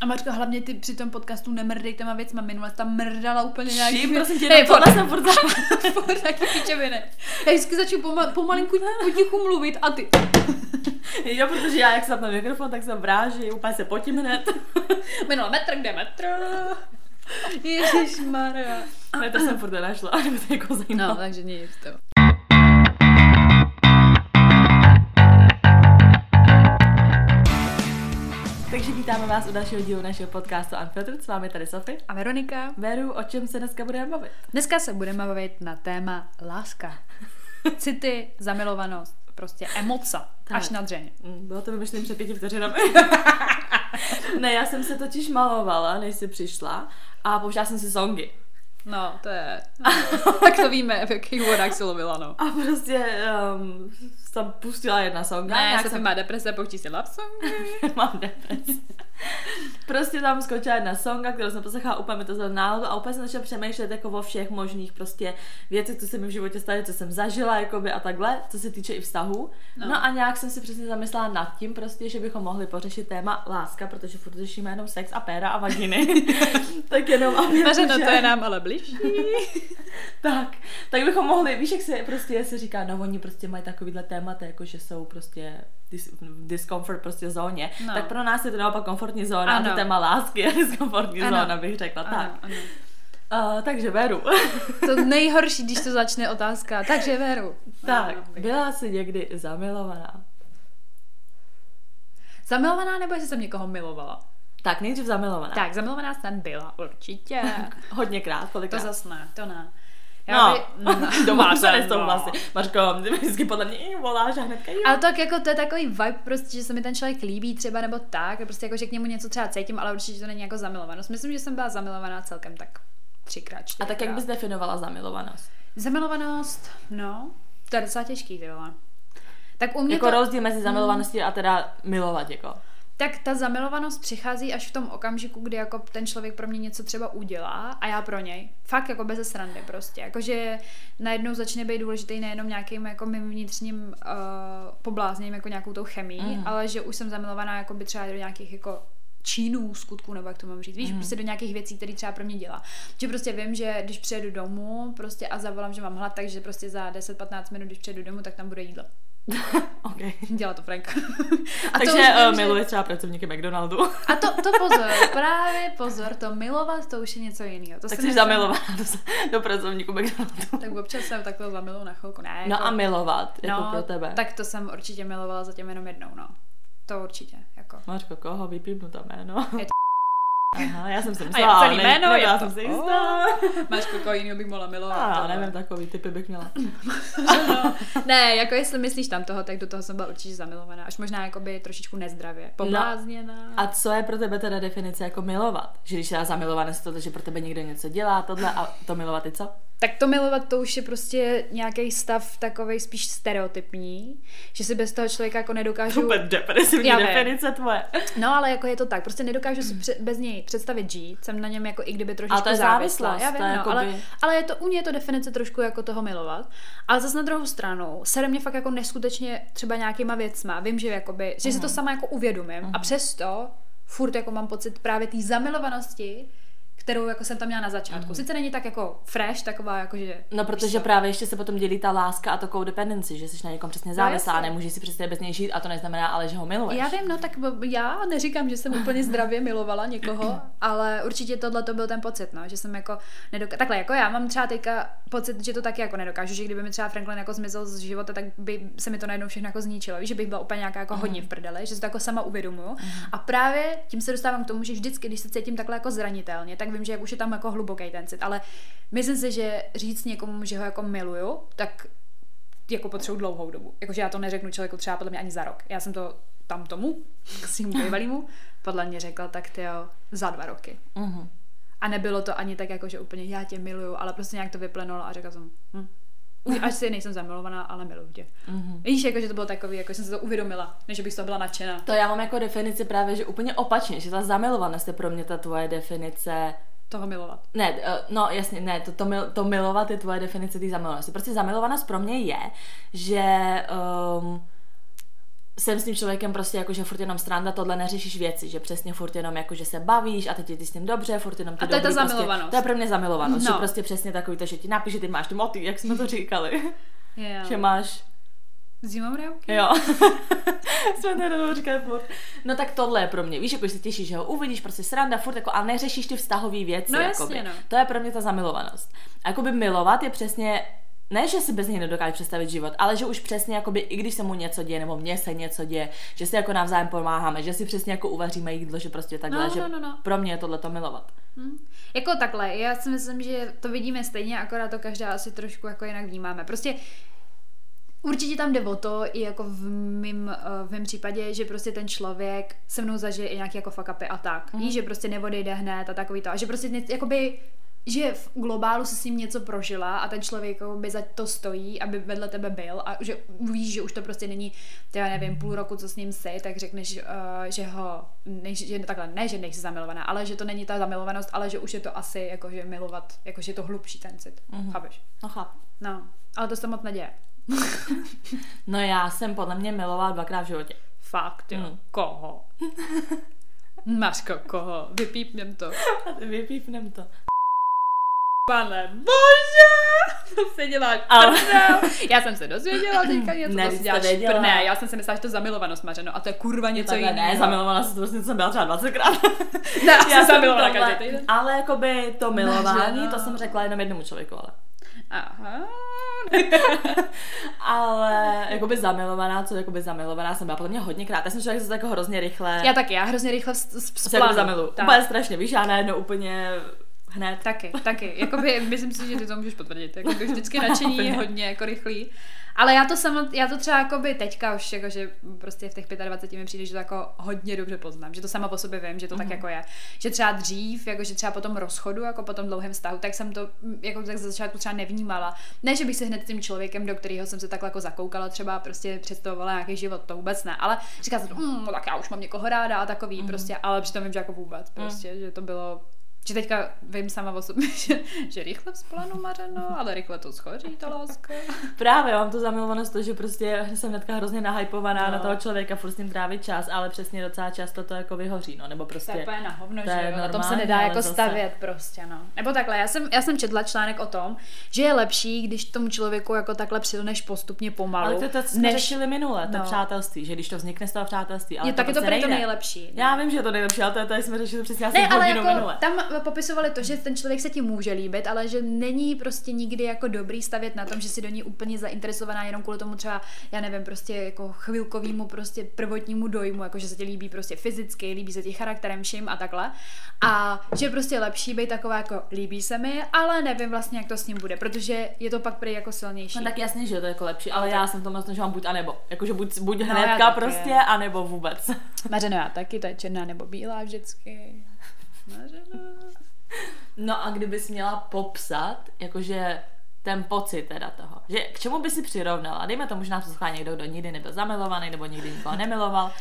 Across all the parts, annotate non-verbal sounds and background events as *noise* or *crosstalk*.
A Mařko, hlavně ty při tom podcastu nemrdej těma věcma, minule tam mrdala úplně nějaký... Ším, prosím tě, ne, tohle jsem furt *laughs* furt taky pičoviny. Já vždycky začnu poma- pomalinku potichu mluvit a ty... *laughs* Jo, protože já jak jsem na mikrofon, tak jsem vráží, úplně se potím hned. *laughs* Minule metr, kde metr? Ježišmarja. Ale to jsem furt nenašla, aby to jako zajímalo. No, takže nic to. Vítáme vás u dalšího dílu našeho podcastu Unfiltered. S vámi tady Sofie. A Veronika? Veru, o čem se dneska budeme bavit? Dneska se budeme bavit na téma láska. *laughs* City, zamilovanost, prostě emoce, Tak. až na dřeň. Mm, Bylo to vymyšlené před pěti vteřinami. *laughs* ne, já jsem se totiž malovala, než jsi přišla a pouštěla jsem si songy. No, to je... *laughs* tak to víme, v jakých vodách se lovila, no. A prostě um, jsem pustila jedna songa. Ne, nějak se jsem... má deprese, pouští si love song. *laughs* Mám depresi. prostě tam skočila jedna songa, kterou jsem poslechala, úplně mi to zvedlo náladu a úplně jsem začala přemýšlet jako o všech možných prostě věcech, co se mi v životě staly, co jsem zažila jakoby a takhle, co se týče i vztahu. No. No. a nějak jsem si přesně zamyslela nad tím prostě, že bychom mohli pořešit téma láska, protože furt řešíme jenom sex a péra a vaginy. *laughs* tak jenom aby Mařeno, to je nám ale blížší. *laughs* tak, tak bychom mohli, víš, jak se prostě se říká, no oni prostě mají takovýhle témata, jako že jsou prostě dis, v discomfort prostě zóně, No. tak pro nás je to naopak komfortní zóna Ano. a to téma lásky je diskomfortní Ano. zóna, bych řekla, tak. Ano, ano. Uh, takže Veru, *laughs* To nejhorší, když to začne otázka. Takže Veru. tak, Ano, byla jsi někdy zamilovaná? Zamilovaná nebo jestli jsem někoho milovala? Tak, nejdřív zamilovaná. Tak, zamilovaná jsem byla, určitě. *laughs* Hodněkrát, To kolikrát? zas ne, to ne. No, by- *laughs* no, doma se no. nesouhlasí. Mařko, ty vždycky podle mě i voláš a hnedka jo. Ale tak jako to je takový vibe prostě, že se mi ten člověk líbí třeba nebo tak, prostě jako, že k němu něco třeba cítím, ale určitě to není jako zamilovanost. Myslím, že jsem byla zamilovaná celkem tak třikrát, A čtyřikrát. tak jak bys definovala zamilovanost? Zamilovanost, no, to je docela těžký, ty vole. Tak u mě Jako to, rozdíl mezi zamilovaností a teda milovat, jako. Tak ta zamilovanost přichází až v tom okamžiku, kdy jako ten člověk pro mě něco třeba udělá a já pro něj. Fakt jako bez srandy prostě. Jakože najednou začne být důležitý nejenom nějakým jako mým vnitřním uh, poblázněním, jako nějakou tou chemií, Mhm. mm. ale že už jsem zamilovaná jako by třeba do nějakých jako činů, skutků, nebo jak to mám říct, víš, mm. prostě do nějakých věcí, které třeba pro mě dělá. Že prostě vím, že když přijedu domů prostě a zavolám, že mám hlad, takže prostě za 10-15 minut, když přijedu domů, tak tam bude jídlo. *laughs* okay. Dělá to Frank. *laughs* a Takže vím, uh, že- miluješ třeba pracovníky McDonaldu. a to, to pozor, *laughs* právě pozor, to milovat, to už je něco jiného. To tak si jsi myslím- zamilovaná do, pracovníku McDonaldu. Tak občas jsem takhle zamilu na chvilku, ne. No jako, a milovat, jako no, pro tebe. tak to jsem určitě milovala zatím jenom jednou, no. To určitě, jako. Mařko, koho vypípnu tam jméno? Je Aha, já jsem si A myslela, je celý jméno, je jsem si jistá. Máš koho jiného bych mohla milovat. A, ale- nevím, takový typy bych měla. *laughs* no. *laughs* Ne, jako jestli myslíš tam toho, tak do toho jsem byla určitě zamilovaná. Až možná jakoby trošičku nezdravě. Poblázněná. A co je pro tebe teda definice jako milovat? Že když já zamilovaná si to, že pro tebe někdo něco dělá, tohle a to milovat je co? Tak to milovat, to už je prostě nějaký stav takový spíš stereotypní, že si bez toho člověka jako nedokážu... Super depresivní definice tvoje. No, ale jako je to tak, prostě nedokážu si pře- bez něj představit žít, jsem na něm jako i kdyby trošičku Ale to je závislá. Já vím, no, jakoby- ale, ale je to, u mě je to definice trošku jako toho milovat. Ale zase na druhou stranu, sere mě fakt jako neskutečně třeba nějakýma věcma, vím, že, jakoby, že Mhm. si to sama jako uvědomím a přesto furt jako mám pocit právě té zamilovanosti, kterou jako jsem tam měla na začátku. Sice není tak jako fresh, taková jako, že... No, protože právě ještě se potom dělí ta láska a to codependency, že jsi na někom přesně závislá a jasně. nemůžeš si přesně bez něj žít a to neznamená ale, že ho miluješ. Já vím, no tak já neříkám, že jsem úplně zdravě milovala někoho, *clears throat* ale určitě tohle to byl ten pocit, no, že jsem jako nedoka- takhle jako já mám třeba teďka pocit, že to taky jako nedokážu, že kdyby mi třeba Franklin jako zmizel z života, tak by se mi to najednou všechno jako zničilo, víš, že bych byla úplně nějaká jako hodně v prdeli, že si to jako sama uvědomuju. A právě tím se dostávám k tomu, že vždycky, když se cítím takhle jako zranitelně, tak vím, že jak už je tam jako hluboký ten cit, ale myslím si, že říct někomu, že ho jako miluju, tak jako potřebuji dlouhou dobu. Jakože já to neřeknu člověku třeba podle mě ani za rok. Já jsem to tam tomu, k *laughs* svým bývalýmu, podle mě řekla tak ty jo, za dva roky. Mhm. A nebylo to ani tak jako, že úplně já tě miluju, ale prostě nějak to vyplynulo a řekla jsem, hm. Už až si nejsem zamilovaná, ale miluju tě. Mhm. Víš, jako, že to bylo takový, jako jsem se to uvědomila, než bych z toho byla nadšená. To já mám jako definici právě, že úplně opačně, že ta zamilovanost je pro mě ta tvoje definice Toho milovat. Ne, eh, no jasně, ne, to, to, mil, to milovat je tvoje definice té zamilovanosti. Prostě zamilovanost pro mě je, že um, jsem s tím člověkem prostě jako, že furt jenom stranda, tohle neřešíš věci, že přesně furt jenom jako, že se bavíš a teď je ty s tím dobře, furt jenom ty A to je ta dobrý, prostě, zamilovanost. to je pro mě zamilovanost, no. Že prostě přesně takový to, že ti napíše, ty máš ty moty, jak jsme to říkali, *laughs* Jo. že máš Zimou mravky? Jo. *laughs* Jsme to říkali furt. No tak tohle je pro mě. Víš, jako že se těšíš, že ho uvidíš, prostě sranda, furt jako, a neřešíš ty vztahové věci. No jakoby. jasně, no. To je pro mě ta zamilovanost. A jakoby milovat je přesně ne, že si bez něj nedokáže představit život, ale že už přesně, jakoby, i když se mu něco děje, nebo mně se něco děje, že si jako navzájem pomáháme, že si přesně jako uvaříme jídlo, že prostě takhle, No, že no, no, no. pro mě je tohle to milovat. Hm. Jako takhle, já si myslím, že to vidíme stejně, akorát to každá asi trošku jako jinak vnímáme. Prostě Určitě tam jde o to, i jako v mém, eh, v mém případě, že prostě ten člověk se mnou zažije i nějaký jako fuck upy a tak. Mm. Víš, že prostě neodejde hned a takový to. A že prostě ne, jakoby že v globálu si s ním něco prožila a ten člověk by za to stojí, aby vedle tebe byl a že víš, že už to prostě není, já nevím, půl roku, co s ním jsi, tak řekneš, uh, že ho, ne, že takhle, ne, že nejsi zamilovaná, ale že to není ta zamilovanost, ale že už je to asi jakože milovat, jakože je to hlubší ten cit, Mhm. mm-hmm. chápeš? No chápu. No, ale to se moc neděje. *laughs* No já jsem podle mě milovala dvakrát v životě. Fakt, jo. Mm. Koho? *laughs* Mařko, koho? Vypípnem to. *laughs* Vypípnem to. Pane bože! To se dělá Ale-. Já jsem se dozvěděla teďka něco, Ne, to si děláš věděla. prdel. Ne, já jsem si myslela, že to zamilovanost mařeno a to je kurva něco jiného. ne, zamilovala jsem to prostě, jsem byla třeba 20krát. Ne, já jsem zamilovala každý týden. Ale jakoby to milování, Mařeno. to jsem řekla jenom jednomu člověku, ale. Aha. *laughs* Ale jakoby zamilovaná, co jakoby zamilovaná jsem byla podle mě hodněkrát. Já jsem člověk, co to jako hrozně rychle Já taky, já hrozně rychle se jako zamilu. Tak. Úplně strašně, víš, já najednou úplně hned. Taky, taky. Jakoby, myslím si, že ty to můžeš potvrdit. Jakoby vždycky nadšení je *laughs* hodně jako rychlý. Ale já to sama, já to třeba jakoby teďka už, jakože prostě v těch 25 mi přijde, že to jako hodně dobře poznám, že to sama po sobě vím, že to Mhm. tak jako je. Že třeba dřív, jakože třeba po tom rozchodu, jako po tom dlouhém vztahu, tak jsem to mm, jako tak ze začátku třeba nevnímala. Ne, že bych se hned tím člověkem, do kterého jsem se takhle jako zakoukala, třeba prostě představovala nějaký život, to vůbec ne. Ale se to, mm, no tak já už mám někoho ráda a takový Mhm. prostě, ale přitom vím, že jako vůbec prostě, že to bylo že teďka vím sama o sobě, *laughs* že, že rychle vzplanu mařeno, ale rychle to schoří, ta láska. Právě mám to zamilovanost, to, že prostě jsem hnedka hrozně nahypovaná No. na toho člověka, furt s ním trávit čas, ale přesně docela často to jako vyhoří, no, nebo To je prostě. na hovno, to že jo? Na tom se normální, nedá jako zase- stavět prostě, no. Nebo takhle, já jsem, já jsem četla článek o tom, že je lepší, když tomu člověku jako takhle přilneš postupně pomalu. Ale to to, jsme než... řešili minule, to no. přátelství, že když to vznikne z toho přátelství, ale Je, tak je to prostě to nejlepší. Já vím, že je to nejlepší, ale to je tady jsme řešili přesně asi Ne, ale jako minule. tam popisovali to, že ten člověk se ti může líbit, ale že není prostě nikdy jako dobrý stavět na tom, že si do ní úplně zainteresovaná jenom kvůli tomu třeba, já nevím, prostě jako chvilkovýmu prostě prvotnímu dojmu, jako že se ti líbí prostě fyzicky, líbí se ti charakterem vším a takhle. A že je prostě lepší být taková jako líbí se mi, ale nevím vlastně, jak to s ním bude, protože je to pak prý jako silnější. No tak jasně, že je to jako lepší, ale já jsem v tomhle, že mám buď a nebo. Jakože buď, buď No, hnedka taky. prostě, anebo vůbec. Mařeno já taky, to je černá nebo bílá vždycky. Mařeno. No a kdybys měla popsat, jakože ten pocit teda toho, že k čemu by si přirovnala, dejme to možná poslouchá někdo, kdo nikdy nebyl zamilovaný nebo nikdy nikoho nemiloval,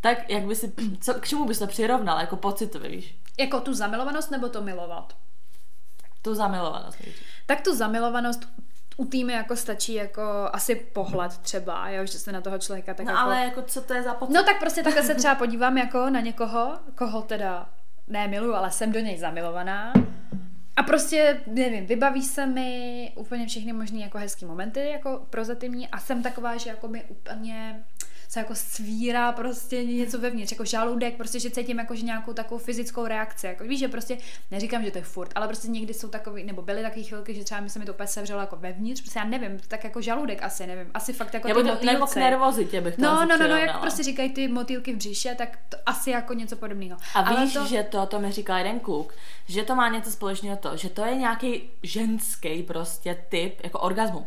tak jak by si, co, k čemu bys to přirovnala, jako pocitově, víš? Jako tu zamilovanost nebo to milovat? Tu zamilovanost nejdřív. Tak tu zamilovanost u týmy jako stačí jako asi pohled třeba, jo, že se na toho člověka tak No jako... ale jako co to je za pocit? No tak prostě takhle se třeba podívám jako na někoho, koho teda ne miluju, ale jsem do něj zamilovaná. A prostě, nevím, vybaví se mi úplně všechny možné jako hezký momenty, jako prozatímní a jsem taková, že jako mi úplně se jako svírá prostě něco vevnitř, jako žaludek, prostě, že cítím jako, že nějakou takovou fyzickou reakci, jako víš, že prostě, neříkám, že to je furt, ale prostě někdy jsou takový, nebo byly takové chvilky, že třeba mi se mi to úplně sevřelo jako vevnitř, prostě já nevím, tak jako žaludek asi, nevím, asi fakt jako Nebo, ty to, nebo k nervozitě bych to No, no, no, no, jak prostě říkají ty motýlky v břiše, tak to asi jako něco podobného. A Ale víš, to... že to, to mi říkal jeden kluk, že to má něco společného to, že to je nějaký ženský prostě typ jako orgasmu.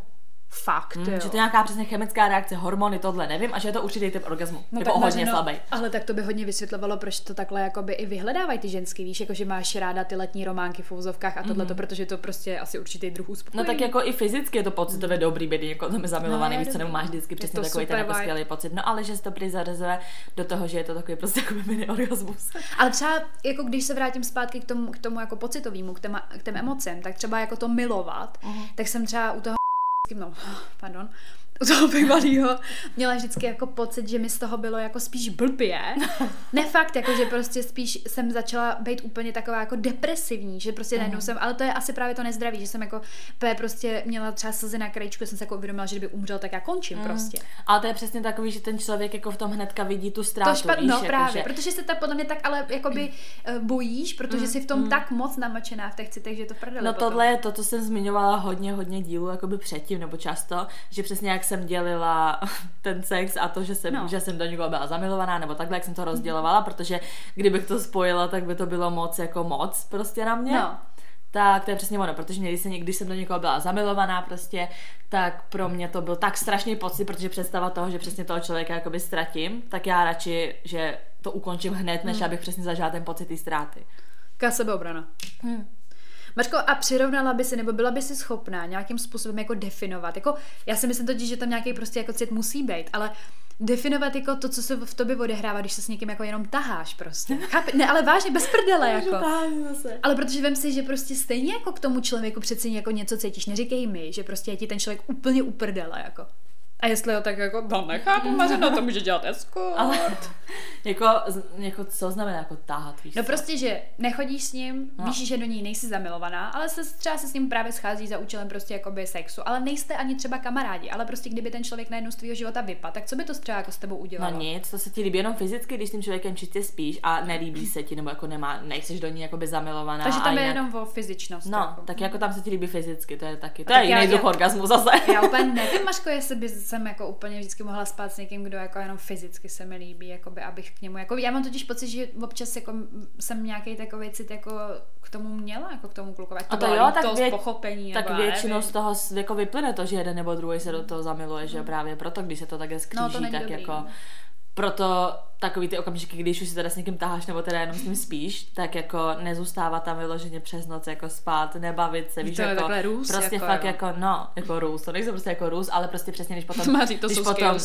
Fakt, Hmm, jo. že to je nějaká přesně chemická reakce, hormony, tohle nevím, a že je to určitý typ orgasmu. No, tak hodně Mařeno, slabý. Ale tak to by hodně vysvětlovalo, proč to takhle jakoby i vyhledávají ty ženský, víš, jako že máš ráda ty letní románky v úzovkách a tohle, mm. protože to prostě je asi určitý druh uspokojení. No tak jako i fyzicky je to pocitově dobrý být jako tam zamilovaný, No, víš, co nebo máš vždycky přesně to takový ten jako skvělý pocit. No ale že se to prý do toho, že je to takový prostě jako mini orgasmus. *laughs* Ale třeba, jako když se vrátím zpátky k tomu, k tomu jako pocitovému, k, téma, k těm emocím, tak třeba jako to milovat, Mhm. tak jsem třeba u toho no, pardon, u *laughs* toho bývalého měla vždycky jako pocit, že mi z toho bylo jako spíš blbě. Ne fakt, jako že prostě spíš jsem začala být úplně taková jako depresivní, že prostě najednou jsem, ale to je asi právě to nezdraví, že jsem jako prostě měla třeba slzy na krajičku, jsem se jako uvědomila, že kdyby umřel, tak já končím mm. prostě. Ale to je přesně takový, že ten člověk jako v tom hnedka vidí tu ztrátu. To špat, víš, no jako, právě, že... protože se tak podle mě tak ale jakoby mm. bojíš, protože mm. jsi v tom mm. tak moc namačená v těch citech, že to prdele No potom. tohle je to, co jsem zmiňovala hodně, hodně dílů, jakoby předtím nebo často, že přesně jak jsem dělila *laughs* ten sex a to, že jsem, no. že jsem do někoho byla zamilovaná, nebo takhle, jak jsem to rozdělovala, protože kdybych to spojila, tak by to bylo moc jako moc prostě na mě. No. Tak to je přesně ono, protože mě, když, se, když jsem do někoho byla zamilovaná prostě, tak pro mě to byl tak strašný pocit, protože představa toho, že přesně toho člověka jakoby ztratím, tak já radši, že to ukončím hned, než hmm. abych přesně zažila ten pocit té ztráty. Ká sebeobrana. Hmm. Mařko, a přirovnala by si, nebo byla by si schopná nějakým způsobem jako definovat, jako já si myslím totiž, že tam nějaký prostě jako cit musí být, ale definovat jako to, co se v tobě odehrává, když se s někým jako jenom taháš prostě. Chápe? Ne, ale vážně, bez prdele jako. Ale protože vem si, že prostě stejně jako k tomu člověku přeci jako něco cítíš, neříkej mi, že prostě je ti ten člověk úplně uprdele jako. A jestli ho tak jako, to nechápu, Mařeno, to může dělat escort. Ale, *laughs* jako, jako, co znamená jako táhat, víš No co? prostě, že nechodíš s ním, no. víš, že do ní nejsi zamilovaná, ale se třeba se s ním právě schází za účelem prostě jakoby sexu, ale nejste ani třeba kamarádi, ale prostě kdyby ten člověk najednou z tvého života vypadl, tak co by to třeba jako s tebou udělalo? No nic, to se ti líbí jenom fyzicky, když s tím člověkem čistě spíš a nelíbí se ti, nebo jako nemá, nejseš do ní jakoby zamilovaná. Takže tam je jinak... jenom o fyzičnost. No, jako. tak jako tam se ti líbí fyzicky, to je taky, to je jiný druh orgasmu zase. Já úplně nevím, Maško, jestli by jsem jako úplně vždycky mohla spát s někým, kdo jako jenom fyzicky se mi líbí, jakoby, abych k němu, jako, já mám totiž pocit, že občas jako jsem nějaký takový cit jako k tomu měla, jako k tomu klukovi. To, to jo, tak vě... pochopení. Tak nebo, většinou z toho jako vyplyne to, že jeden nebo druhý se do toho zamiluje, že právě proto, když se to takhle skříží, no, to tak dobrý. jako proto takový ty okamžiky, když už si teda s někým taháš nebo teda jenom s ním spíš, tak jako nezůstává tam vyloženě přes noc jako spát, nebavit se, víš, to jako, růz, prostě jako, fakt jo. jako, no, jako růz, to nejsou prostě jako růz, ale prostě přesně, když potom, Máří, to když potom,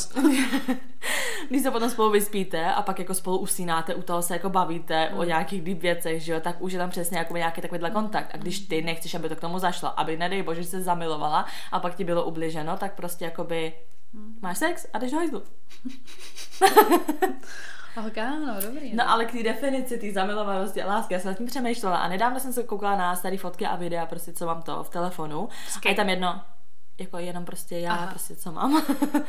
*laughs* když se potom spolu vyspíte a pak jako spolu usínáte, u toho se jako bavíte mm. o nějakých deep věcech, že jo, tak už je tam přesně jako nějaký takovýhle kontakt a když ty nechceš, aby to k tomu zašlo, aby nedej bože se zamilovala a pak ti bylo ubliženo, tak prostě jakoby Hmm. Máš sex a jdeš do hajzlu. *laughs* No, dobrý. No, no ale k té definici té zamilovanosti a lásky, já jsem nad tím přemýšlela a nedávno jsem se koukala na staré fotky a videa, prostě co mám to v telefonu. Sky. A je tam jedno, jako jenom prostě já, Aha. prostě co mám.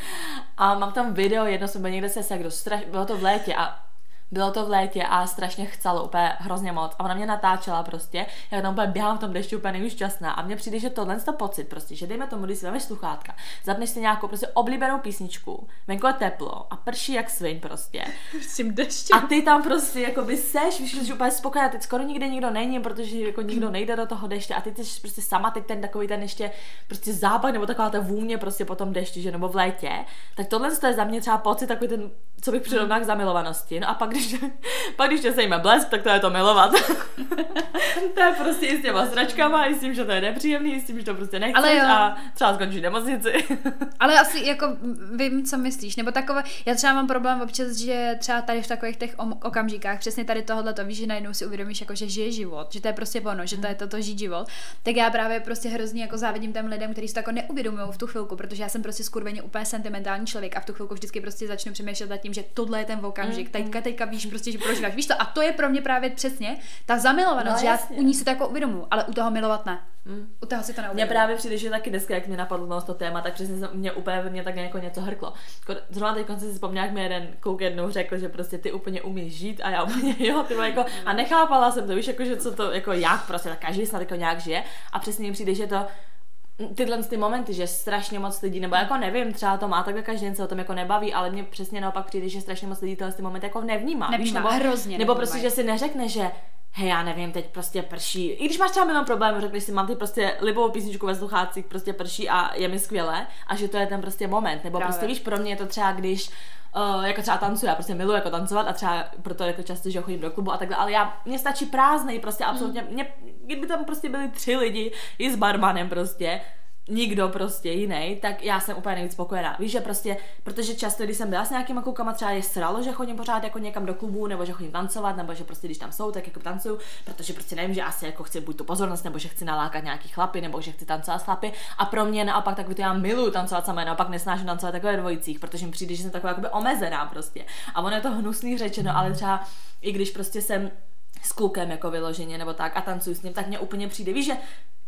*laughs* a mám tam video, jedno jsem byl někde se kdo straš, bylo to v létě a bylo to v létě a strašně chcelo úplně hrozně moc. A ona mě natáčela prostě, jak tam úplně běhám v tom dešti úplně nejvíc šťastná. A mně přijde, že tohle to pocit prostě, že dejme tomu, když si vezmeš sluchátka, zapneš si nějakou prostě oblíbenou písničku, venku je teplo a prší jak svin prostě. *laughs* S tím deštěm. A ty tam prostě jako by seš, víš, že úplně spokojená, teď skoro nikde nikdo není, protože jako nikdo nejde do toho deště a ty jsi prostě sama teď ten takový ten ještě prostě zápach nebo taková ta vůně prostě po tom dešti, že nebo v létě. Tak tohle je za mě třeba pocit takový ten, co bych přirovnal k zamilovanosti. No a pak když, *laughs* pak když tě sejme blesk, tak to je to milovat. *laughs* to je prostě i s těma sračkama, i s tím, že to je nepříjemný, i s tím, že to prostě nechceš Ale jo. a třeba skončí nemocnici. *laughs* Ale asi jako vím, co myslíš, nebo takové, já třeba mám problém občas, že třeba tady v takových těch okamžikách, přesně tady tohle to víš, že najednou si uvědomíš, jako, že žije život, že to je prostě ono, že to je toto žít život, tak já právě prostě hrozně jako závidím těm lidem, kteří si to jako neuvědomují v tu chvilku, protože já jsem prostě skurveně úplně sentimentální člověk a v tu chvilku vždycky prostě začnu přemýšlet nad tím, že tohle je ten okamžik, mm. teďka, teďka víš prostě, že prožíváš. Víš to? A to je pro mě právě přesně ta zamilovanost, no, že já u ní si to jako uvědomuji, ale u toho milovat ne. Mm. U toho si to neuvědomuji. Mně právě přijde, že taky dneska, jak mi napadlo to téma, tak přesně mě úplně mě tak jako něco hrklo. Zrovna teď si vzpomněla, jak mi jeden kouk jednou řekl, že prostě ty úplně umíš žít a já úplně jo, ty jako, a nechápala jsem to, víš, jako, že co to, jako jak prostě, tak každý snad jako nějak žije a přesně mi přijde, že to tyhle ty momenty, že strašně moc lidí, nebo jako nevím, třeba to má takhle každý den se o tom jako nebaví, ale mně přesně naopak přijde, že strašně moc lidí tyhle ty momenty jako nevnímá. nevnímá víš, nebo, hrozně nebo prostě, že si neřekne, že hej, já nevím, teď prostě prší. I když máš třeba milion problémů, řekneš si, mám ty prostě libovou písničku ve sluchácích, prostě prší a je mi skvěle a že to je ten prostě moment. Nebo Právě. prostě víš, pro mě je to třeba, když uh, jako třeba tancuji, já prostě miluji jako tancovat a třeba proto jako často, že chodím do klubu a takhle, ale já, mě stačí prázdnej, prostě absolutně, mm. mě, kdyby tam prostě byli tři lidi i s barmanem prostě, nikdo prostě jiný, tak já jsem úplně nejvíc spokojená. Víš, že prostě, protože často, když jsem byla s nějakýma klukama, třeba je sralo, že chodím pořád jako někam do klubu, nebo že chodím tancovat, nebo že prostě když tam jsou, tak jako tancuju, protože prostě nevím, že asi jako chci buď tu pozornost, nebo že chci nalákat nějaký chlapy, nebo že chci tancovat s chlapy. A pro mě naopak takový to já miluju tancovat sama, naopak nesnáším tancovat takové dvojicích, protože mi přijde, že jsem taková omezená prostě. A ono je to hnusný řečeno, ale třeba i když prostě jsem s klukem jako vyloženě nebo tak a tancuji s ním, tak mě úplně přijde, víš, že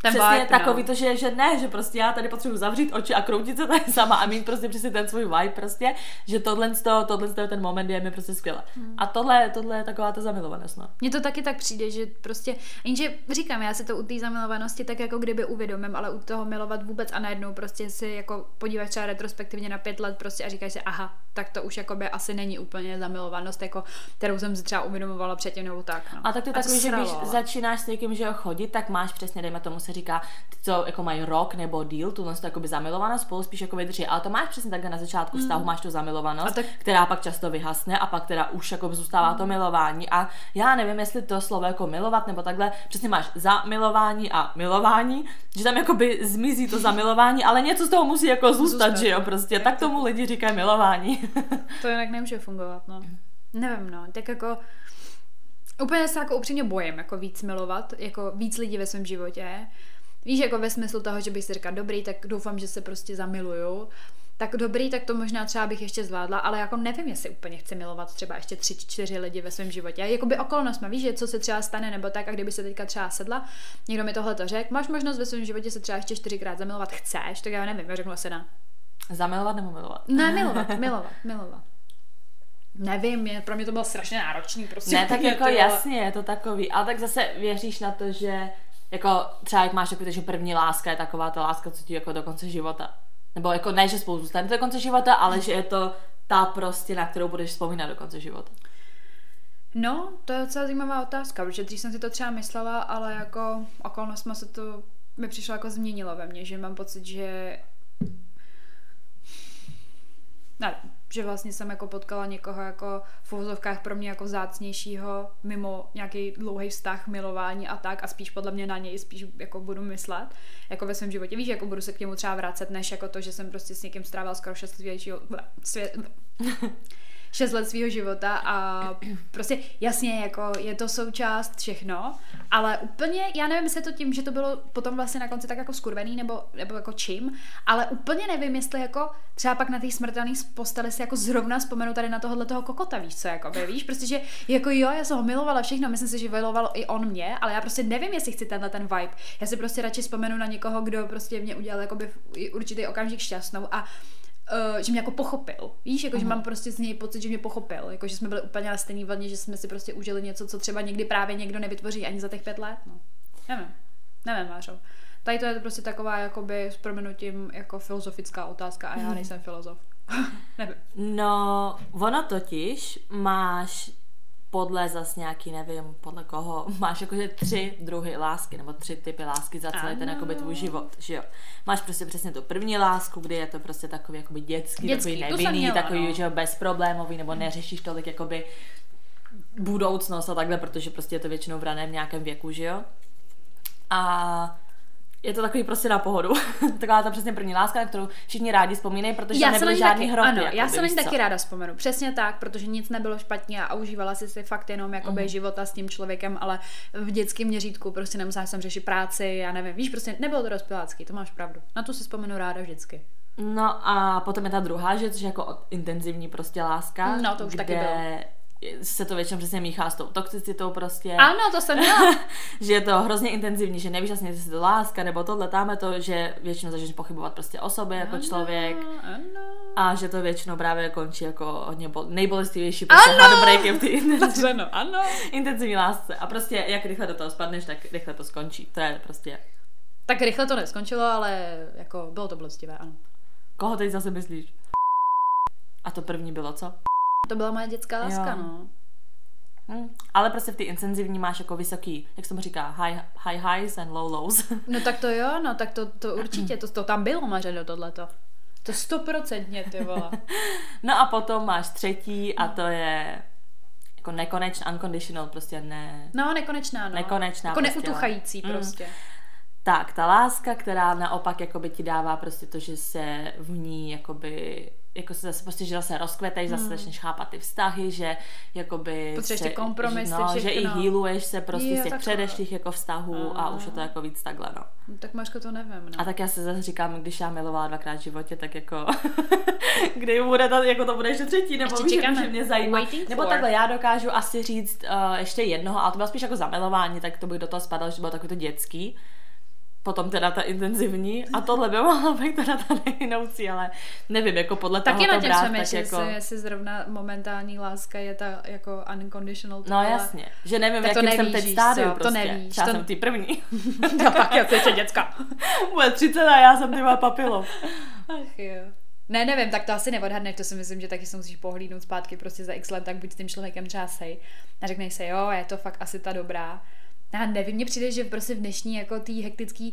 ten přesně vibe, takový no. to, že, že ne, že prostě já tady potřebuji zavřít oči a kroutit se tady sama a mít prostě přesně ten svůj vibe prostě, že tohle, to, tohle to, ten moment je mi prostě skvěle. Hmm. A tohle, tohle je taková ta zamilovanost. No. Mně to taky tak přijde, že prostě, jenže říkám, já se to u té zamilovanosti tak jako kdyby uvědomím, ale u toho milovat vůbec a najednou prostě si jako podíváš třeba retrospektivně na pět let prostě a říkáš si, aha, tak to už jako by asi není úplně zamilovanost, jako, kterou jsem si třeba uvědomovala předtím nebo tak. No. A tak to je takový, že když začínáš s někým, že ho chodit, tak máš přesně, dejme tomu se říká, ty, co jako mají rok nebo díl, tu to jakoby zamilovanost, spolu spíš jako vydrží. Ale to máš přesně takhle na začátku vztahu, mm. máš tu zamilovanost, tak... která pak často vyhasne a pak teda už jako zůstává mm. to milování. A já nevím, jestli to slovo jako milovat nebo takhle, přesně máš zamilování a milování, že tam jakoby zmizí to zamilování, ale něco z toho musí jako zůstat, zůstat. že jo, prostě. Tak tomu lidi říkají milování. to jinak nemůže fungovat, no. Nevím, no, tak jako úplně se jako upřímně bojím, jako víc milovat, jako víc lidí ve svém životě. Víš, jako ve smyslu toho, že bych si říkal, dobrý, tak doufám, že se prostě zamiluju. Tak dobrý, tak to možná třeba bych ještě zvládla, ale jako nevím, jestli úplně chci milovat třeba ještě tři, čtyři lidi ve svém životě. Jakoby okolnost má, víš, že co se třeba stane, nebo tak, a kdyby se teďka třeba sedla, někdo mi tohle to řekl, máš možnost ve svém životě se třeba ještě čtyřikrát zamilovat, chceš, tak já nevím, já řeknu se na. Zamilovat nebo milovat? Ne, milovat, milovat, milovat. Nevím, je, pro mě to bylo strašně náročný. Prostě ne, tak jako jasně, je to takový. Ale tak zase věříš na to, že jako třeba jak máš takový, že první láska je taková ta láska, co ti jako do konce života. Nebo jako ne, že spolu zůstanete do konce života, ale že je to ta prostě, na kterou budeš vzpomínat do konce života. No, to je docela zajímavá otázka, protože dřív jsem si to třeba myslela, ale jako okolnost se to mi přišlo jako změnilo ve mně, že mám pocit, že ne, že vlastně jsem jako potkala někoho jako v uvozovkách pro mě jako zácnějšího mimo nějaký dlouhý vztah, milování a tak a spíš podle mě na něj spíš jako budu myslet jako ve svém životě. Víš, jako budu se k němu třeba vracet, než jako to, že jsem prostě s někým strávila skoro 6 svět, 6 let svého života a prostě jasně, jako je to součást všechno, ale úplně, já nevím, jestli to tím, že to bylo potom vlastně na konci tak jako skurvený nebo, nebo jako čím, ale úplně nevím, jestli jako třeba pak na té smrtelné posteli si jako zrovna vzpomenu tady na tohohle toho kokota, víš co, jako víš, prostě, že jako jo, já jsem ho milovala všechno, myslím si, že miloval i on mě, ale já prostě nevím, jestli chci tenhle ten vibe. Já si prostě radši vzpomenu na někoho, kdo prostě mě udělal jakoby určitý okamžik šťastnou a uh, že mě jako pochopil. Víš, jako, že mám prostě z něj pocit, že mě pochopil. Jako, že jsme byli úplně na stejný vlně, že jsme si prostě užili něco, co třeba někdy právě někdo nevytvoří ani za těch pět let. No. Nevím. Nevím, Mářo. Tady to je prostě taková, jakoby, s proměnutím, jako filozofická otázka a já mhm. nejsem filozof. *laughs* Nevím. No, ono totiž máš podle zas nějaký, nevím, podle koho, *laughs* máš jakože tři druhy lásky, nebo tři typy lásky za celý ano. ten jakoby tvůj život, že jo. Máš prostě přesně tu první lásku, kdy je to prostě takový jakoby dětský, dětský takový nevinný, měla, takový, no. že jo, bezproblémový, nebo neřešíš tolik jakoby budoucnost a takhle, protože prostě je to většinou v raném nějakém věku, že jo. A je to takový prostě na pohodu. *laughs* Taková ta přesně první láska, na kterou všichni rádi vzpomínají, protože já nebyly žádný hroty. Ano, jako já se na ní taky ráda vzpomenu. Přesně tak, protože nic nebylo špatně a užívala si si fakt jenom jakoby uh-huh. života s tím člověkem, ale v dětském měřítku prostě nemusela jsem řešit práci, já nevím, víš, prostě nebylo to rozpilácký, to máš pravdu. Na to si vzpomenu ráda vždycky. No a potom je ta druhá, že je jako intenzivní prostě láska. No, to už taky bylo se to většinou přesně míchá s tou toxicitou prostě. Ano, to jsem měla. *laughs* že je to hrozně intenzivní, že nevíš vlastně, jestli to láska nebo tohle, tam je to, že většinou začneš pochybovat prostě o sobě jako ano, člověk. Ano. A že to většinou právě končí jako hodně bol- nejbolestivější prostě heartbreakem v té *laughs* intenzivní, ano. intenzivní lásce. A prostě jak rychle do toho spadneš, tak rychle to skončí. To je prostě... Tak rychle to neskončilo, ale jako bylo to bolestivé, ano. Koho teď zase myslíš? A to první bylo co? To byla moje dětská láska, jo. no. Hmm. Ale prostě v té intenzivní máš jako vysoký, jak se tomu říká, high, high highs and low lows. *laughs* no tak to jo, no tak to, to *clears throat* určitě, to, to tam bylo Mařeno tohleto. To stoprocentně, ty vole. no a potom máš třetí a to je jako nekonečná, unconditional, prostě ne... No, nekonečná, no. Nekonečná. Jako prostě, neutuchající prostě. Mm. Tak, ta láska, která naopak jakoby ti dává prostě to, že se v ní jakoby jako se zase prostě, že zase rozkveteš, zase hmm. začneš chápat ty vztahy, že jakoby... Potřebuješ ty kompromisy, no, všechno. že i healuješ se prostě Jo, z těch takhle. předešlých jako vztahů a už je to jako víc takhle, no. No, tak Mařko to nevím, no. A tak já se zase říkám, když já milovala dvakrát v životě, tak jako *laughs* kdy bude to, jako to bude ještě třetí, nebo Ještě víš, čekáme. že mě zajímá. Nebo for. takhle, já dokážu asi říct uh, ještě jednoho, ale to bylo spíš jako zamilování, tak to bych do toho spadal, že bylo takový to dětský. Potom teda ta intenzivní a tohle by mohla být teda ta nejinoucí, ale nevím, jako podle Taky toho na to tím brát, tak jako... jestli, jestli zrovna momentální láska je ta jako unconditional. No ale- jasně, že nevím, Tak to jakým jsem teď stádiu co, to prostě. nevíš, Třeba to- jsem ty první. Jo, *laughs* tak já ještě děcka. *laughs* Bude 30 a já jsem ty má papilov. Ach jo. Ne, nevím, tak to asi neodhadneš, to si myslím, že taky se musíš pohlídnout zpátky prostě za x let, tak buď s tím člověkem třeba sej a řekneš si, jo, je to fakt asi ta dobrá. Já nevím, mně přijde, že prostě v dnešní jako té hektické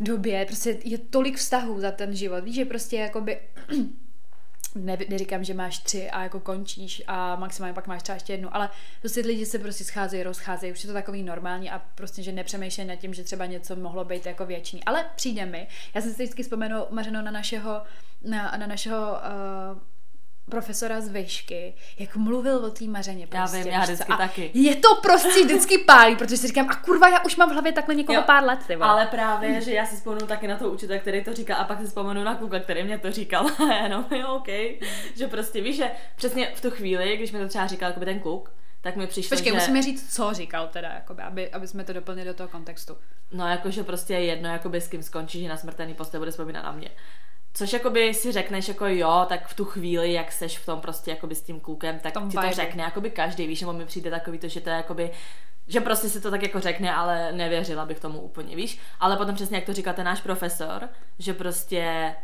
době prostě je tolik vztahů za ten život, víš, že prostě jakoby *clears throat* ne, neříkám, že máš tři a jako končíš a maximálně pak máš třeba ještě jednu, ale prostě lidi se prostě scházejí, rozcházejí, už je to takový normální a prostě, že nepřemýšlej nad tím, že třeba něco mohlo být jako věčný. Ale přijde mi, já jsem si vždycky vzpomenu, Mařeno, na našeho, na, na našeho uh, profesora z výšky, jak mluvil o té mařeně. Já Prostě, vím, já víš co? vždycky a taky. Je to prostě vždycky pálí, protože si říkám, a kurva, já už mám v hlavě takhle někoho Jo, pár let, ty vole. Ale právě, že já si vzpomenu taky na toho učitele, který to říkal a pak si vzpomenu na kluka, který mě to říkal *laughs* a jenom jo, OK. Že prostě víš, že přesně v tu chvíli, když mi to třeba říkal jakoby ten kluk, tak mi přišlo, Počkej, že... musíme říct, co říkal teda, jakoby, aby, aby jsme to doplnili do toho kontextu. No jakože prostě je jedno, jakoby s kým skončí, že na smrtelný poste bude vzpomínat na mě. Což jakoby si řekneš jako jo, tak v tu chvíli, jak seš v tom prostě jakoby s tím klukem, tak tom ti to řekne jakoby každý, víš, nebo mi přijde takový to, že to je jakoby že prostě si to tak jako řekne, ale nevěřila bych tomu úplně, víš. Ale potom přesně, jak to říkal ten náš profesor, že prostě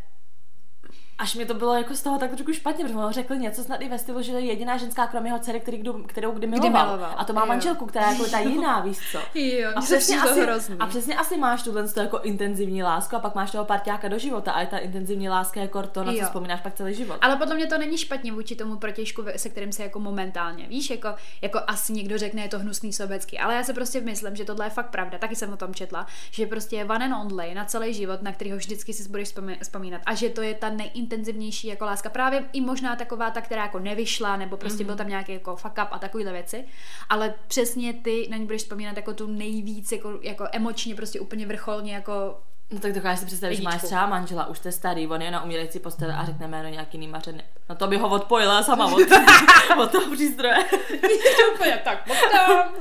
až mi to bylo jako z toho tak trošku špatně, protože on řekl něco snad i ve stylu, že je jediná ženská kromě jeho dcery, který, kterou kdy miloval. miloval, A to má jo. manželku, která je jako ta *laughs* jiná, víš co. Jo, A přesně, asi, hrozný. a přesně asi máš tuhle to jako intenzivní lásku a pak máš toho parťáka do života a je ta intenzivní láska jako to, na co Jo. vzpomínáš pak celý život. Ale podle mě to není špatně vůči tomu protěžku, se kterým se jako momentálně, víš, jako, jako asi někdo řekne, je to hnusný sobecký, ale já se prostě myslím, že tohle je fakt pravda, taky jsem o tom četla, že prostě je one and only na celý život, na kterýho vždycky si budeš vzpomínat a že to je ta nejintenzivnější jako láska, právě i možná taková ta, která jako nevyšla, nebo prostě mm-hmm. byl tam nějaký jako fuck up a takovéhle věci, ale přesně ty na ní budeš vzpomínat jako tu nejvíc, jako, jako emočně prostě úplně vrcholně jako No tak dokážeš si představit, že máš třeba manžela, už jste starý, on je na umírající posteli a řekne jméno nějaký jiný mařeny. No to by ho odpojila sama od, *laughs* od toho přístroje. *laughs* úplně tak potom.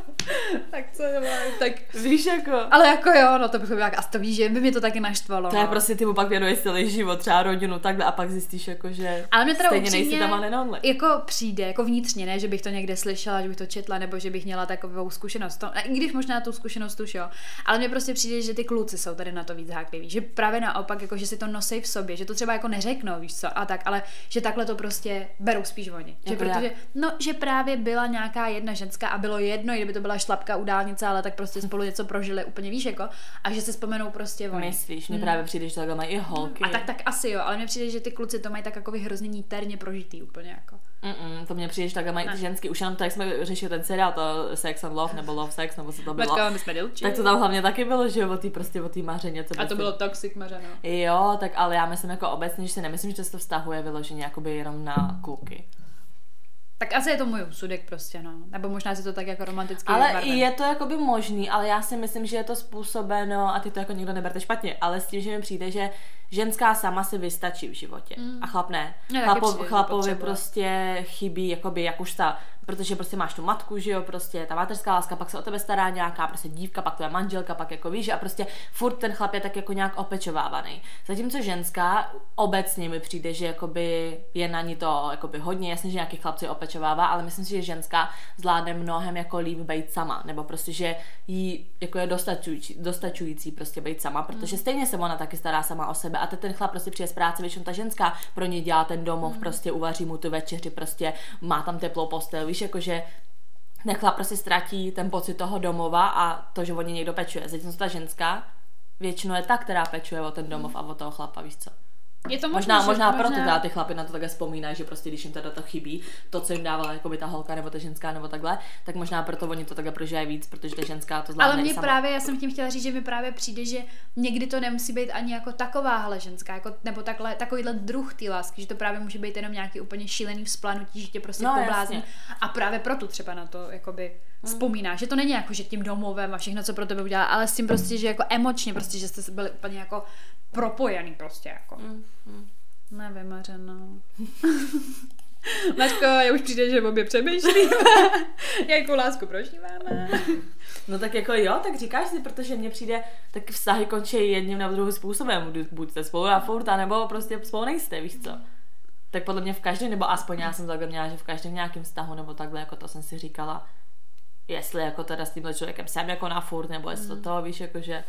tak co je, tak Víš jako... Ale jako jo, no to bych jak, a to víš, že by mě to taky naštvalo. To je no. prostě ty mu pak věnuješ celý život, třeba rodinu, takhle a pak zjistíš jako, že Ale mě teda stejně upřímně, nejsi tam a nenonle. jako přijde, jako vnitřně, ne, že bych to někde slyšela, že bych to četla, nebo že bych měla takovou zkušenost. To, I když možná tu zkušenost už jo. Ale mně prostě přijde, že ty kluci jsou tady na to víc hákliví. Že právě naopak, jako, že si to nosí v sobě, že to třeba jako neřeknou, víš co, a tak, ale že takhle to prostě berou spíš oni. Že Jako protože, jak? no, že právě byla nějaká jedna ženská a bylo jedno, i kdyby to byla šlapka u dálnice, ale tak prostě spolu něco prožili úplně víš jako, a že se vzpomenou prostě oni. Myslíš, mně právě přijde, že takhle mají i holky. A tak, tak asi jo, ale mně přijde, že ty kluci to mají tak jako hrozně níterně prožitý úplně jako. Mm-mm, to mě přijde, že takhle mají ty ženský. Už jenom to, jak jsme řešili ten seriál, to Sex and Love, nebo Love Sex, nebo co to bylo. Matka, my jsme dilči. Tak to tam hlavně taky bylo, že jo, o tý prostě o tý mařeně. Co A to prostě- bylo toxic mařeno. Jo, tak ale já myslím jako obecně, že si nemyslím, že to se to vztahuje vyloženě jakoby jenom na kluky. Tak asi je to můj úsudek prostě, no. Nebo možná si to tak jako romanticky Ale barven. je to jakoby možný, ale já si myslím, že je to způsobeno, a ty to jako nikdo neberte špatně, ale s tím, že mi přijde, že ženská sama si vystačí v životě Mm. a chlap ne. Taky Chlapo, chlapovi prostě chybí, jakoby jak už ta, protože prostě máš tu matku, že jo, prostě ta mateřská láska, pak se o tebe stará nějaká prostě dívka, pak tvoje manželka, pak jako víš, a prostě furt ten chlap je tak jako nějak opečovávaný. Zatímco ženská obecně mi přijde, že jakoby je na ní to jakoby hodně, jasně, že nějaký chlap si opečovává, ale myslím si, že ženská zvládne mnohem jako líp být sama, nebo prostě, že jí jako je dostačující, dostačující prostě být sama, protože stejně se ona taky stará sama o sebe a teď ten chlap prostě přijde z práce, většinou ta ženská pro ně dělá ten domov, prostě uvaří mu tu večeři, prostě má tam teplou postel, víš, jakože ten chlap prostě ztratí ten pocit toho domova a to, že od něj někdo pečuje. Zatímco ta ženská většinou je ta, která pečuje o ten domov a o toho chlapa, víš co. Je to Možná, možná že- proto možná- ty chlapy na to takhle vzpomínají, že prostě když jim teda to chybí, to, co jim dávala jako by ta holka nebo ta ženská nebo takhle, tak možná proto oni to takhle prožívají víc, protože ta ženská to zvládne Ale i mně sama. právě, já jsem tím chtěla říct, že mi právě přijde, že někdy to nemusí být ani jako takováhle ženská, jako, nebo takhle, takovýhle druh té lásky, že to právě může být jenom nějaký úplně šílený vzplanutí, že tě prostě No, poblázní. A právě proto třeba na to jakoby Hmm. vzpomíná, že to není jako, že tím domovem a všechno, co pro tebe udělá, ale s tím prostě, že jako emočně prostě, že jste byli úplně jako propojený prostě jako. Mm, mm. Nevymařeno. *laughs* Mařko, já už přijde, že obě přemýšlíme, *laughs* jakou lásku prožíváme. *laughs* No tak jako jo, tak říkáš si, protože mně přijde, tak vztahy končí jedním nebo druhým způsobem. Buď- jste spolu a furt, nebo prostě spolu nejste, víš co. Tak podle mě v každém, nebo aspoň já jsem takhle měla, že v každém nějakém vztahu, nebo takhle, jako to jsem si říkala, jestli jako teda s tímhle člověkem jsem jako na furt, nebo jestli to, to víš, jakože,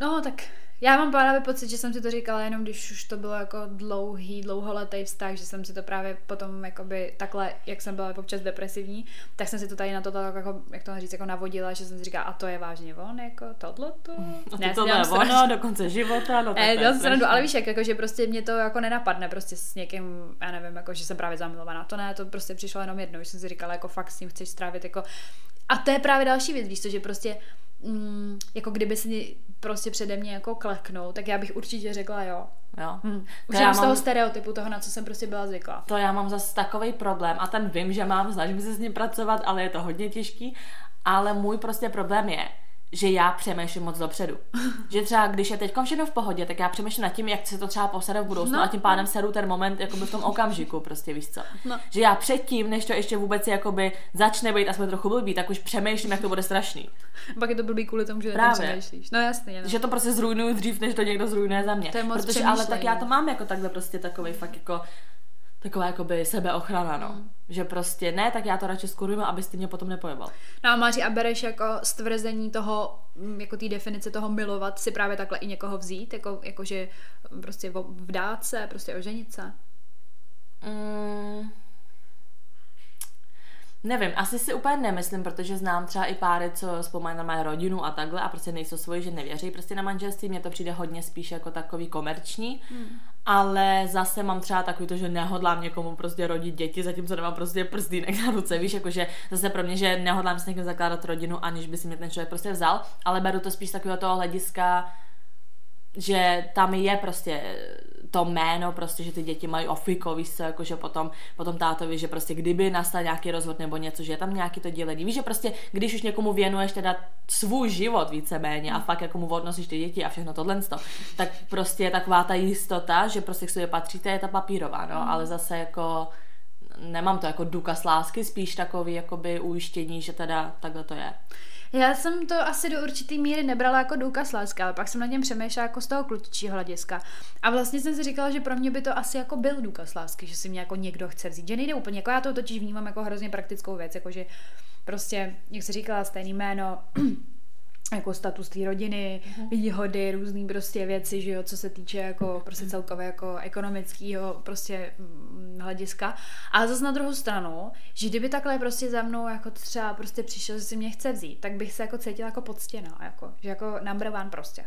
No, tak já mám právě pocit, že jsem si to říkala jenom, když už to bylo jako dlouhý, dlouholetý vztah, že jsem si to právě potom jakoby takhle, jak jsem byla občas depresivní, tak jsem si to tady na to tak jako, jak to říct, jako navodila, že jsem si říkala, a to je vážně on, jako tohleto. a Ne, to, to je ono *laughs* do konce života, no tak Ne, to je dělám si srandu, ale víš jak, jako, že prostě mě to jako nenapadne prostě s někým, já nevím, jako, že jsem právě zamilovaná. To ne, to prostě přišlo jenom jednou, že jsem si říkala, jako fakt s tím chceš strávit, jako a to je právě další věc, víš to, že prostě mm, jako kdyby si prostě přede mě jako kleknou, tak já bych určitě řekla jo. Jo. Hm. Už To já jenom z toho mám- stereotypu, toho, na co jsem prostě byla zvyklá. To já mám zase takový problém a ten vím, že mám, snažím se s ním pracovat, ale je to hodně těžký. Ale můj prostě problém je, že já přemýšlím moc dopředu. *laughs* že třeba když je teď všechno v pohodě, tak já přemýšlím nad tím, jak se to třeba posede v budoucnu No. a tím pádem sedu ten moment jakoby v tom okamžiku, prostě víš co. No. Že já předtím, než to ještě vůbec jakoby začne být aspoň trochu blbý, tak už přemýšlím, jak to bude strašný. Pak je to blbý kvůli tomu, že Právě. Přemýšlíš. No jasně, no. Že to prostě zrujnuju dřív, než to někdo zrujnuje za mě. To je moc Protože ale tak já to mám jako takhle prostě takový fakt jako taková jakoby sebeochrana, no. Mm. Že prostě ne, tak já to radši skurvím, abys ty mě potom nepojebal. No a Máři, a bereš jako stvrzení toho, mm, jako té definice toho milovat si právě takhle i někoho vzít, jako, jako že prostě vdát se, prostě oženit se. Mm, nevím, asi si úplně nemyslím, protože znám třeba i páry, co spolu na mají rodinu a takhle a prostě nejsou svoji, že nevěří prostě na manželství. Mně to přijde hodně spíš jako takový komerční, Hmm. Ale zase mám třeba takový to, že nehodlám někomu prostě rodit děti, zatímco nemám prostě prstýnek na ruce, víš, jakože zase pro mě, že nehodlám s někým zakládat rodinu, aniž by si mě ten člověk prostě vzal, ale beru to spíš takového toho hlediska, že tam je prostě to jméno, prostě, že ty děti mají ofiko, víš co, jakože potom, potom tátovi, že prostě kdyby nastal nějaký rozvod nebo něco, že je tam nějaký to dělení. Víš, že prostě, když už někomu věnuješ teda svůj život víceméně a fakt jako mu odnosíš ty děti a všechno tohle, tak prostě je taková ta jistota, že prostě k sobě patříte, je ta papírová, no, ale zase jako nemám to jako důkaz lásky, spíš takový jakoby ujištění, že teda takhle to je. Já jsem to asi do určitý míry nebrala jako důkaz lásky, ale pak jsem nad něm přemýšlela jako z toho klučičího hlediska. A vlastně jsem si říkala, že pro mě by to asi jako byl důkaz lásky, že si mě jako někdo chce vzít. Že nejde úplně, jako já to totiž vnímám jako hrozně praktickou věc, jako že prostě, jak se říkala, stejný jméno, jako status té rodiny, výhody, různé prostě věci, že jo, co se týče jako prostě celkově jako ekonomického prostě mm, hlediska. Ale zase na druhou stranu, že kdyby takhle prostě za mnou jako třeba prostě přišel, že si mě chce vzít, tak bych se jako cítila jako poctěná, jako, že jako number one prostě.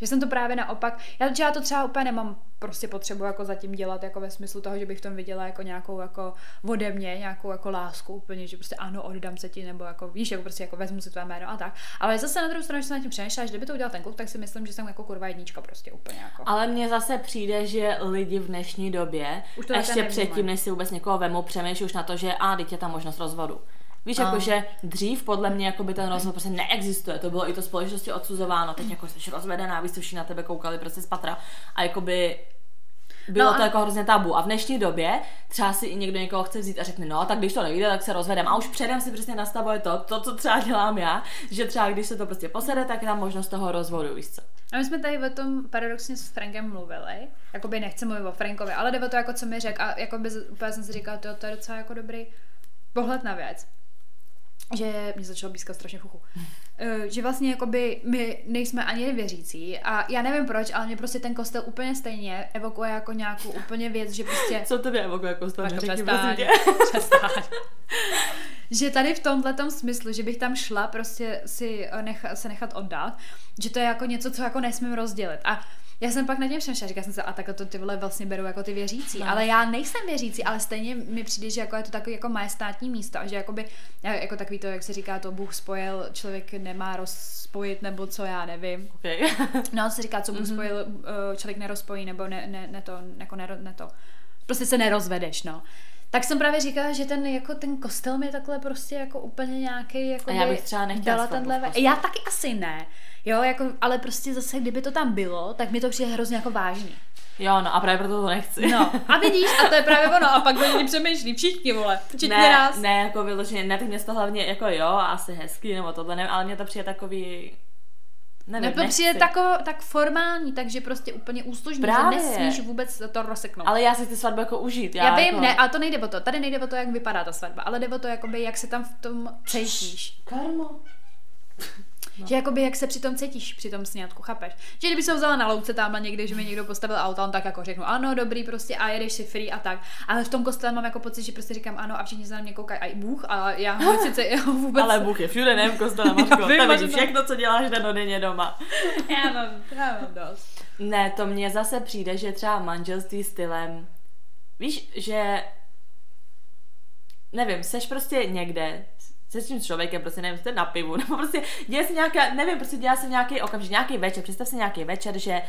Že jsem to právě naopak, já, že já to třeba úplně nemám prostě potřebu jako zatím dělat jako ve smyslu toho, že bych v tom viděla jako nějakou jako ode mě, nějakou jako lásku úplně, že prostě ano, oddám se ti, nebo jako víš, jako prostě jako vezmu si tvé jméno a tak. Ale zase na druhou stranu, že jsem na tím přemýšlela, že kdyby to udělal ten kluk, tak si myslím, že jsem jako kurva jednička prostě úplně jako. Ale mně zase přijde, že lidi v dnešní době, Už to ještě předtím, než si vůbec někoho vemou, přemýšlí už na to, že a teď je tam možnost rozvodu. Víš, jakože dřív podle mě jako by ten rozvod prostě neexistuje, to bylo i to společnosti odsuzováno, teď jako jsi rozvedená, víš, co všichni na tebe koukali prostě z patra a jakoby bylo No a- to jako hrozně tabu. A v dnešní době třeba si i někdo někoho chce vzít a řekne, no, tak když to nevíde, tak se rozvedem. A už předem si přesně nastavuje to, to, co třeba dělám já, že třeba když se to prostě posede, tak je tam možnost toho rozvodu, víš co. A my jsme tady o tom paradoxně s Frankem mluvili. Jakoby nechci mluvit o Frankovi, ale jde o to, jako co mi řekl. A jakoby úplně jsem si říkala, to, to je docela jako dobrý pohled na věc. Že mě začalo blízkat strašně fuchu. Eh, Že vlastně jakoby my nejsme ani věřící a já nevím proč, ale mě prostě ten kostel úplně stejně evokuje jako nějakou úplně věc, že prostě Co tebe evokuje jako stane? Maťko, Řekni, přestaň. prosím tě. *laughs* Přestaň. *laughs* že tady v tomhle smyslu, že bych tam šla prostě si necha, se nechat oddat, že to je jako něco, co jako nesmím rozdělit. A Já jsem pak na něm přemýšlela, říkala jsem se, a tak to ty vole vlastně beru jako ty věřící, no. ale já nejsem věřící, ale stejně mi přijde, že jako je to takový jako majestátní místo a že jakoby, jako takový to, jak se říká, to Bůh spojil, člověk nemá rozspojit nebo co, já nevím. Okay. *laughs* no, se říká, co Bůh mm-hmm. spojil, eh, člověk nerozpojí nebo ne, ne, ne to, jako ne, ne to, prostě se nerozvedeš, no. Tak jsem právě říkala, že ten jako ten kostel mi takhle prostě jako úplně nějaký jako a já bych třeba nechtěla tenhle, Já taky asi ne. Jo, jako, ale prostě zase, kdyby to tam bylo, tak mi to přijde hrozně jako vážný. Jo, no a právě proto to nechci. No, a *laughs* vidíš, a to je právě ono, a pak oni přemýšlí všichni, vole, včetně ne, nás. Ne, jako vyloženě, ne, tak mě to hlavně, jako jo, asi hezký, nebo tohle, ne, ale mě to přijde takový, Nevím, to přijde tako, tak formální, takže prostě úplně úslužný, Právě. že nesmíš vůbec to rozseknout. Ale já si ty svatbu jako užít. Já, já vím, jako... ne, ale to nejde o to. Tady nejde o to, jak vypadá ta svatba, ale jde o to, jakoby, jak se tam v tom cítíš. Karmo. No. Že jakoby jak se při tom cítíš, při tom snědku, chápeš? Že kdyby se vzala na louce tamhle někdy, že mi někdo postavil auto, on tak jako řeknu, ano, dobrý, prostě a jedeš si free a tak. Ale v tom kostele mám jako pocit, že prostě říkám ano a všichni se na mě koukají, a i Bůh a já *laughs* sice já *laughs* vůbec... Ale Bůh je všude, ne v kostele, *laughs* Tam vidí všechno, co děláš denodenně doma. já mám, já mám dost. Ne, to mně zase přijde, že třeba manželství stylem, víš, že nevím, seš prostě někde, se s tím člověkem, prostě nevím, jste na pivu, *laughs* nebo prostě děje se nějaká, nevím, prostě dělá se nějaký okamžik, nějaký večer, představ si nějaký večer, že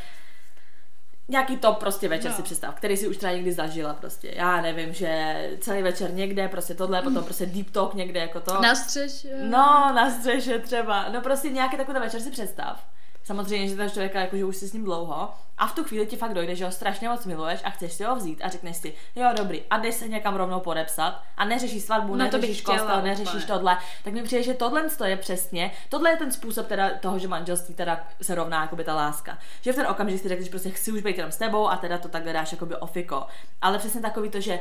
nějaký top prostě večer no. si představ, který si už třeba někdy zažila prostě. Já nevím, že celý večer někde, prostě tohle, *clears throat* potom prostě deep talk někde jako to. Na střeše. No, na střeše třeba. No prostě nějaký takový večer si představ. Samozřejmě, že ten člověka, jakože už jsi s ním dlouho, a v tu chvíli ti fakt dojde, že ho strašně moc miluješ a chceš si ho vzít a řekneš si, jo, dobrý, a jdeš se někam rovnou podepsat a neřešíš svatbu, no, neřešíš kostel, neřešíš tohle, tak mi přijde, že tohle je přesně, tohle je ten způsob teda toho, že manželství teda se rovná jako by ta láska. Že v ten okamžik si řekneš, prostě chci už být jenom s tebou a teda to takhle dáš jako by ofiko. Ale přesně takový to, že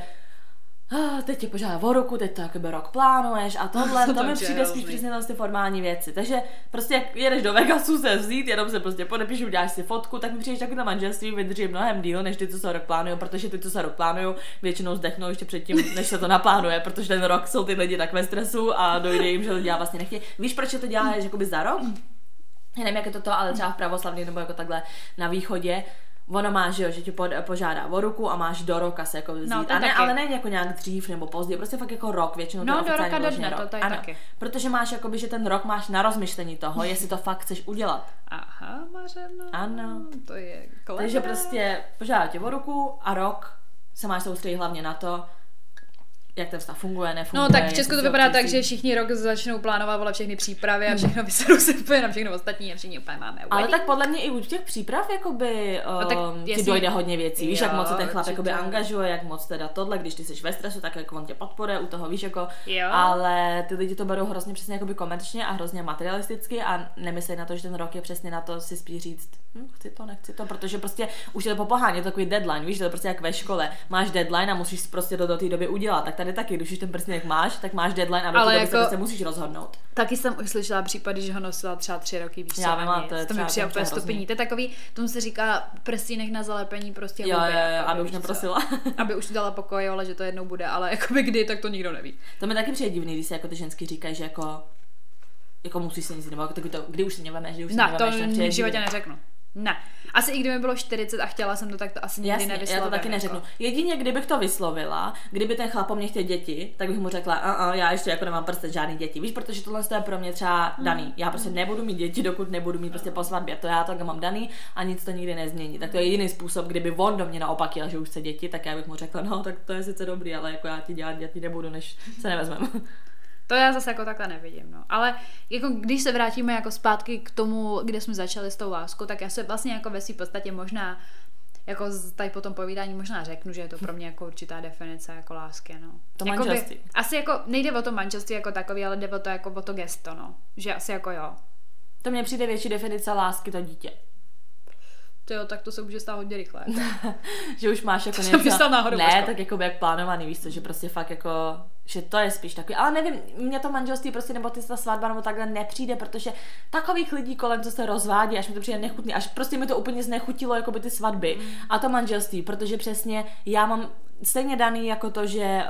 ah, teď tě požádá o ruku, teď to jakoby rok plánuješ a tohle, *laughs* to, to mi přijde spíš přesně ty formální věci. Takže prostě jak jedeš do Vegasu se vzít, jenom se prostě podepíš, uděláš si fotku, tak mi přijde, že takové manželství vydrží mnohem díl, než ty, co se rok plánují, protože ty, co se rok plánují, většinou zdechnou ještě předtím, než se to naplánuje, protože ten rok jsou ty lidi tak ve stresu a dojde jim, že to dělá vlastně nechtějí. Víš, proč to děláš jakoby za rok? Já nevím, jak je to to, ale třeba v pravoslavní nebo jako takhle na východě, ono má, že jo, že ti pod, požádá o ruku a máš do roka se jako vzít. No, a ne, ale ne jako nějak dřív nebo později, prostě fakt jako rok, většinou no, to do roka do dne, rok. to, to je ano, taky. Protože máš jakoby, že ten rok máš na rozmyšlení toho, jestli to fakt chceš udělat. Aha, Mařeno. Ano. To je kolena. Takže prostě požádá tě o ruku a rok se máš soustředit hlavně na to, jak ten vztah funguje, nefunguje. No tak v Česku to vypadá tak, že všichni rok začnou plánovat vole všechny přípravy a všechno vyserou se úplně na všechno ostatní a všichni úplně máme. Ale wedding. tak podle mě i u těch příprav jakoby um, no, tak um, ti dojde hodně věcí. Víš, jo, jak moc se ten chlap jakoby angažuje, jak moc teda tohle, když ty jsi ve stresu, tak jak on tě podporuje u toho, víš, jako. Jo. Ale ty lidi to berou hrozně přesně jakoby komerčně a hrozně materialisticky a nemyslí na to, že ten rok je přesně na to si spíš říct, hm, chci to, nechci to, protože prostě už je to popohání, je to takový deadline, víš, to je prostě jak ve škole. Máš deadline a musíš prostě to do té doby udělat. Tak tady taky, když už ten jak máš, tak máš deadline a do Ale jako, se musíš rozhodnout. Taky jsem už slyšela případy, že ho nosila třeba tři roky, víš Já vím, to, je to mi přijde úplně stupení. To je takový, tomu se říká prstínek na zalepení prostě jo, jo, jo, aby už neprosila. *laughs* aby už dala pokoj, ale že to jednou bude, ale *laughs* jakoby kdy, tak to nikdo neví. To mi taky přijde divný, když se jako ty ženský říkají, že jako jako musíš se nic nebo jako to, kdy už se nevemeš, kdy už se no, nevemeš. to v životě neřeknu. Ne. Asi i kdyby bylo 40 a chtěla jsem to, tak to asi nikdy Jasně, nevyslovím. já to taky neřeknu. Jako. Jedině, kdybych to vyslovila, kdyby ten chlap po mně chtěl děti, tak bych mu řekla, a, a já ještě jako nemám prostě žádný děti. Víš, protože tohle je pro mě třeba mm. daný. Já prostě nebudu mít děti, dokud nebudu mít prostě po svatbě. To já to mám daný a nic to nikdy nezmění. Tak to je jediný způsob, kdyby on do mě naopak jel, že už chce děti, tak já bych mu řekla, no tak to je sice dobrý, ale jako já ti dělat děti nebudu, než se nevezmeme. To já zase jako takhle nevidím, no. Ale jako když se vrátíme jako zpátky k tomu, kde jsme začali s tou láskou, tak já se vlastně jako ve své podstatě možná jako tady po tom povídání možná řeknu, že je to pro mě jako určitá definice jako lásky, no. To Jakoby, manželství. Asi jako nejde o to manželství jako takový, ale jde o to jako o to gesto, no. Že asi jako jo. To mně přijde větší definice lásky to dítě. To jo, tak to se může stát hodně rychle. *laughs* že už máš jako něco... ne, počkat. tak jako jak plánovaný, víš co, že prostě fakt jako že to je spíš takový, ale nevím, mě to manželství prostě nebo ty ta svatba nebo takhle nepřijde, protože takových lidí kolem, co se rozvádí, až mi to přijde nechutný, až prostě mi to úplně znechutilo jako by ty svatby mm. a to manželství, protože přesně já mám stejně daný jako to, že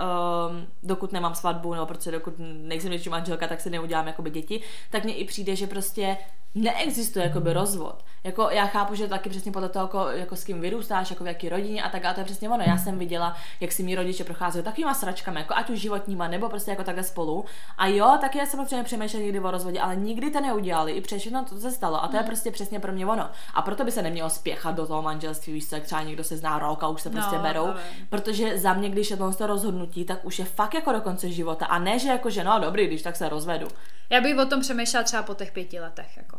um, dokud nemám svatbu, nebo protože dokud nejsem větší manželka, tak se neudělám jakoby děti, tak mně i přijde, že prostě neexistuje jakoby rozvod. Jako já chápu, že taky přesně podle toho, jako, jako s kým vyrůstáš, jako v jaký rodině a tak, a to je přesně ono. Já jsem viděla, jak si mi rodiče procházeli takovýma sračkami, jako ať už životníma, nebo prostě jako takhle spolu. A jo, taky já jsem prostě přemýšlela někdy o rozvodě, ale nikdy to neudělali, i přes všechno to se stalo. A to je hmm. prostě přesně pro mě ono. A proto by se nemělo spěchat do toho manželství, víš, jak třeba někdo se zná rok a už se prostě no, berou. Ale... Protože za mě, když je to rozhodnutí, tak už je fakt jako do konce života. A ne, že jako, že no dobrý, když tak se rozvedu. Já bych o tom přemýšlela třeba po těch pěti letech. Jako.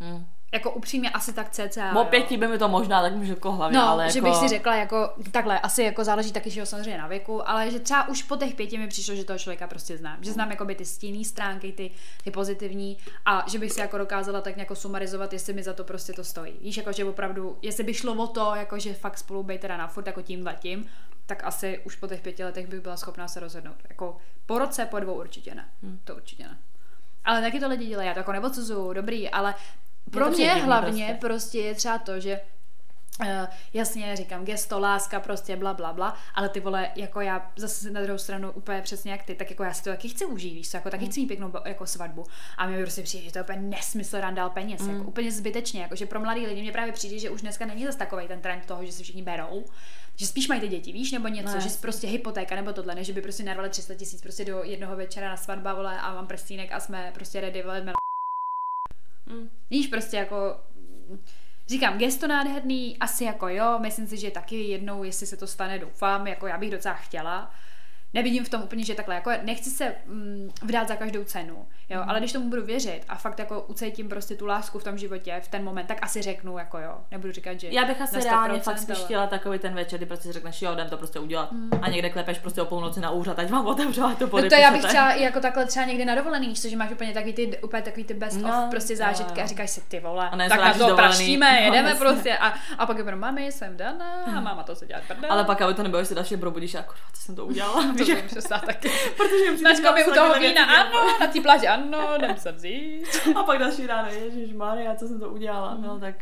Hmm. Jako upřímně asi tak cca. O pěti by mi to možná tak může jako hlavně, no, ale že jako... bych si řekla jako takhle, asi jako záleží taky, že jo, samozřejmě na věku, ale že třeba už po těch pěti mi přišlo, že toho člověka prostě znám. Že znám jako by ty stinné stránky, ty, ty pozitivní a že bych si jako dokázala tak nějak sumarizovat, jestli mi za to prostě to stojí. Víš, jako že opravdu, jestli by šlo o to, jako že fakt spolu být teda na furt jako tím tím, tak asi už po těch pěti letech bych byla schopná se rozhodnout. Jako po roce, po dvou určitě ne. Hmm. To určitě ne. Ale taky to lidi dělají, já to jako neodsuzuju, dobrý, ale pro mě hlavně prostě. prostě je třeba to, že Uh, jasně, říkám gesto, láska, prostě bla, bla, bla, ale ty vole, jako já zase na druhou stranu úplně přesně jak ty, tak jako já si to taky chci užít, víš, jako taky mm. chci mít pěknou jako svatbu a mi prostě přijde, že to je úplně nesmysl randál peněz, mm. jako úplně zbytečně, jako že pro mladý lidi mě právě přijde, že už dneska není zase takový ten trend toho, že se všichni berou, že spíš mají ty děti, víš, nebo něco, no, že prostě hypotéka nebo tohle, než by prostě narvali 300 tisíc prostě do jednoho večera na svatba, vole, a mám prstínek a jsme prostě ready, vole, Mm. Víš, prostě jako Říkám, gesto nádherný, asi jako jo, myslím si, že taky jednou, jestli se to stane, doufám, jako já bych docela chtěla, nevidím v tom úplně, že takhle, jako nechci se mm, vdát za každou cenu, jo, mm. ale když tomu budu věřit a fakt jako ucítím prostě tu lásku v tom životě v ten moment, tak asi řeknu jako jo, nebudu říkat, že Já bych asi reálně fakt spíš chtěla takový ten večer, kdy prostě řekneš, jo, jdem to prostě udělat mm. a někde klepeš prostě o půlnoci na úřad, ať vám otevřu a to no to já bych třeba i jako takhle třeba někdy na dovolený, víš, že máš úplně takový ty, úplně takový ty best no, of prostě zážitky no. a říkáš si ty vole, a tak na to praštíme, *laughs* jedeme no, prostě a, a pak je pro mami, jsem dana a máma to se dělat Ale pak, aby to nebylo, že se další probudíš a kurva, co jsem to udělala. *laughs* to jsem taky. Protože Značka mi u toho vína, ano, na té pláži, ano, jdem se vzít. A pak další ráno, ježiš Maria, co jsem to udělala, mm. no tak.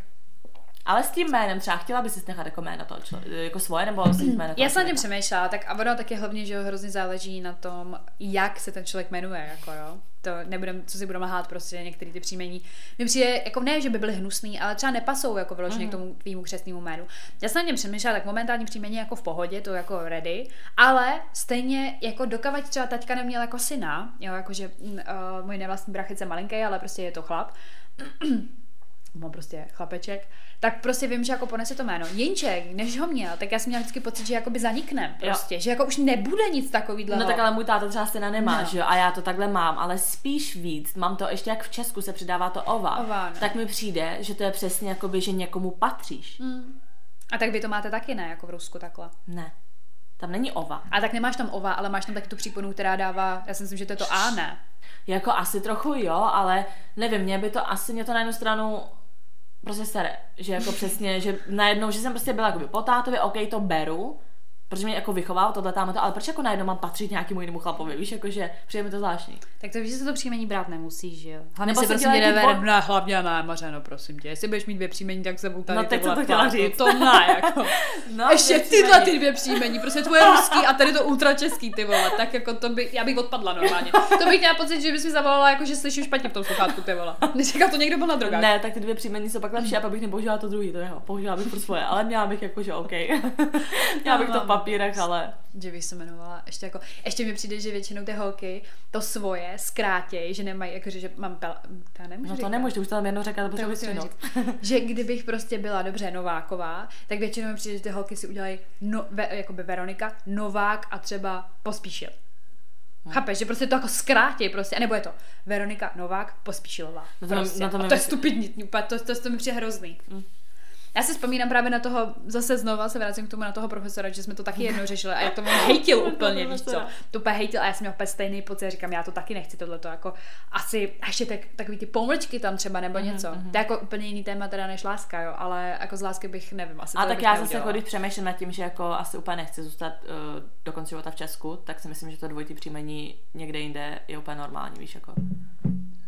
Ale s tím jménem třeba chtěla by si nechat jako jméno toho člověka, jako svoje nebo s tím jméno Já jsem tím přemýšlela, tak a ono taky hlavně, že hrozně záleží na tom, jak se ten člověk jmenuje, jako jo to nebudem, co si budeme lhát, prostě některé ty příjmení. Mi přijde, jako ne, že by byly hnusný, ale třeba nepasou jako vyloženě mm-hmm. k mhm. tomu tvýmu křesnému jménu. Já jsem na něm přemýšlela, tak momentální příjmení jako v pohodě, to jako ready, ale stejně jako dokavať třeba taťka neměl jako syna, jo, jakože uh, můj nevlastní brachice malinký, ale prostě je to chlap. *clears throat* mám prostě chlapeček, tak prostě vím, že jako ponese to jméno. Jinček, než ho měl, tak já jsem měla vždycky pocit, že jakoby zanikne prostě, jo. že jako už nebude nic takového. No tak ale můj táta třeba syna nemá, no. že jo, a já to takhle mám, ale spíš víc, mám to ještě jak v Česku se přidává to ova, ova no. tak mi přijde, že to je přesně jakoby, že někomu patříš. Hmm. A tak vy to máte taky ne, jako v Rusku takhle? Ne. Tam není ova. A tak nemáš tam ova, ale máš tam taky tu příponu, která dává, já si myslím, že to je to A, ne? Jako asi trochu jo, ale nevím, mě by to asi, mě to na jednu stranu prostě sere, že jako přesně, že najednou, že jsem prostě byla jako po tátovi, OK, to beru, protože mě jako vychoval tohle tam to, ale proč jako najednou mám patřit nějakému jinému chlapovi, víš, jakože přijde mi to zvláštní. Tak to víš, že se to příjmení brát nemusíš, že jo? Hlavně Nebo si prosím tě never, dvo... ne, hlavně ne, Mařeno, prosím tě, jestli budeš mít dvě příjmení, tak se tady No tak co to chtěla říct. To ne, jako. *laughs* no, Ještě tyhle ty dvě příjmení, prostě tvoje *laughs* ruský a tady to ultra český, ty vole, tak jako to by, já bych odpadla normálně. To bych měla pocit, že bys mi zavolala, jako že slyším špatně v tom sluchátku, ty vole. *laughs* Než to někdo byl na drogách. Ne, tak ty dvě příjmení jsou pak lepší a pak bych nepoužila to druhý, to jeho, použila bych pro svoje, ale měla bych jako, že OK. měla bych to papírech, ale že bych se jmenovala ještě jako, ještě mi přijde, že většinou ty holky to svoje zkrátěj, že nemají, jakože, že mám pel, to nemůžu No to nemůžu, už to tam jednou řekla, to potřebuji Že kdybych prostě byla dobře Nováková, tak většinou mi přijde, že ty holky si udělají no, ve, jakoby Veronika, Novák a třeba Pospíšil. Hmm. Chápeš, že prostě to jako zkrátí prostě, nebo je to Veronika Novák Pospíšilová. No to, prostě. na to, a to je stupidní, to, to, to, to mi přijde hrozný. Hmm. Já si vzpomínám právě na toho, zase znova se vracím k tomu na toho profesora, že jsme to taky jednou řešili a jak to hejtil *laughs* úplně, víš co. To úplně hejtil a já jsem měl úplně stejný pocit, říkám, já to taky nechci tohleto, jako asi ještě tak, takový ty pomlčky tam třeba nebo mhm, něco. Mm-hmm. To je jako úplně jiný téma teda než láska, jo, ale jako z lásky bych, nevím, asi A tak já zase jako když přemýšlím nad tím, že jako asi úplně nechci zůstat uh, do konce života v Česku, tak si myslím, že to dvojitý příjmení někde jinde je úplně normální, víš, jako.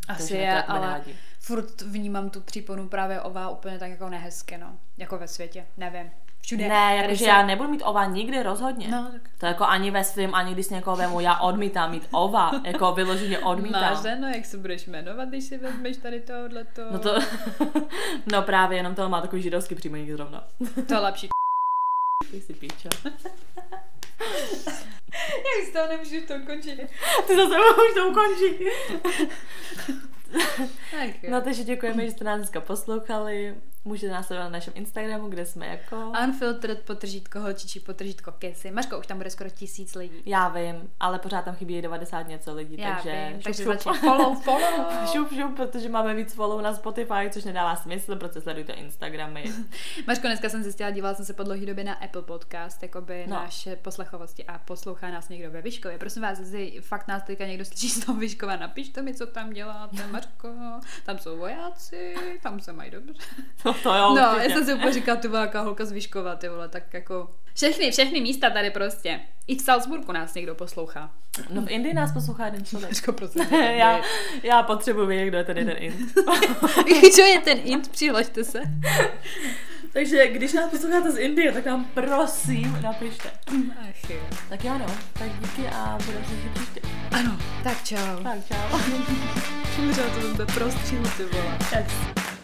Asi je, ale nevadí. furt vnímám tu příponu právě ová úplně tak jako nehezky, no. Jako ve světě, nevím. všude. Ne, jakože se- já nebudu mít ova nikdy rozhodně. No, tak To jako ani ve svým, ani když někoho vemu, já odmítám mít ova, jako vyloženě odmítám. máš no, jak se budeš jmenovat, když si vezmeš tady tohleto. No to, *laughs* no právě, jenom to má takový židovský příjmení zrovna. to je lepší. *laughs* Ty si píče. Jak z toho nemůžu to končit. Ty zase už to jo. No takže děkujeme, že jste nás dneska poslouchali. Můžete nás sledovat na našem Instagramu, kde jsme jako... Unfiltered potržítko holčičí potržítko kesy. Maško, už tam bude skoro tisíc lidí. Já vím, ale pořád tam chybí 90 něco lidí, Já takže vím, šup, takže šup. follow, follow. *laughs* šup, šup, protože máme víc follow na Spotify, což nedává smysl, protože sledujte Instagramy. *laughs* Maško, dneska jsem zjistila, dívala jsem se po dlouhé době na Apple Podcast, jakoby no. naše poslechovosti a poslouchá nás někdo ve Vyškově. Prosím vás, jestli fakt nás teďka někdo slyší z toho Vyškova, napište mi, co tam děláte, Maško. Tam jsou vojáci, tam se mají dobře. *laughs* No to jo, No, já jsem si úplně říkala, tu velká holka z Vyškova, ty vole, tak jako... Všechny, všechny místa tady prostě. I v Salzburgu nás někdo poslouchá. No v Indii nás poslouchá jeden člověk. Maško, prosím. tě, já, já potřebuji vědět, kdo je ten jeden int. *laughs* Co je ten int? Přihlašte se. *laughs* Takže když nás posloucháte z Indie, tak nám prosím napište. Ach jo. Tak jo no, tak díky a budeme se těšit příště. Ano, tak čau. Tak čau. *laughs* Umřela to bude prostříhu, ty vole. Yes.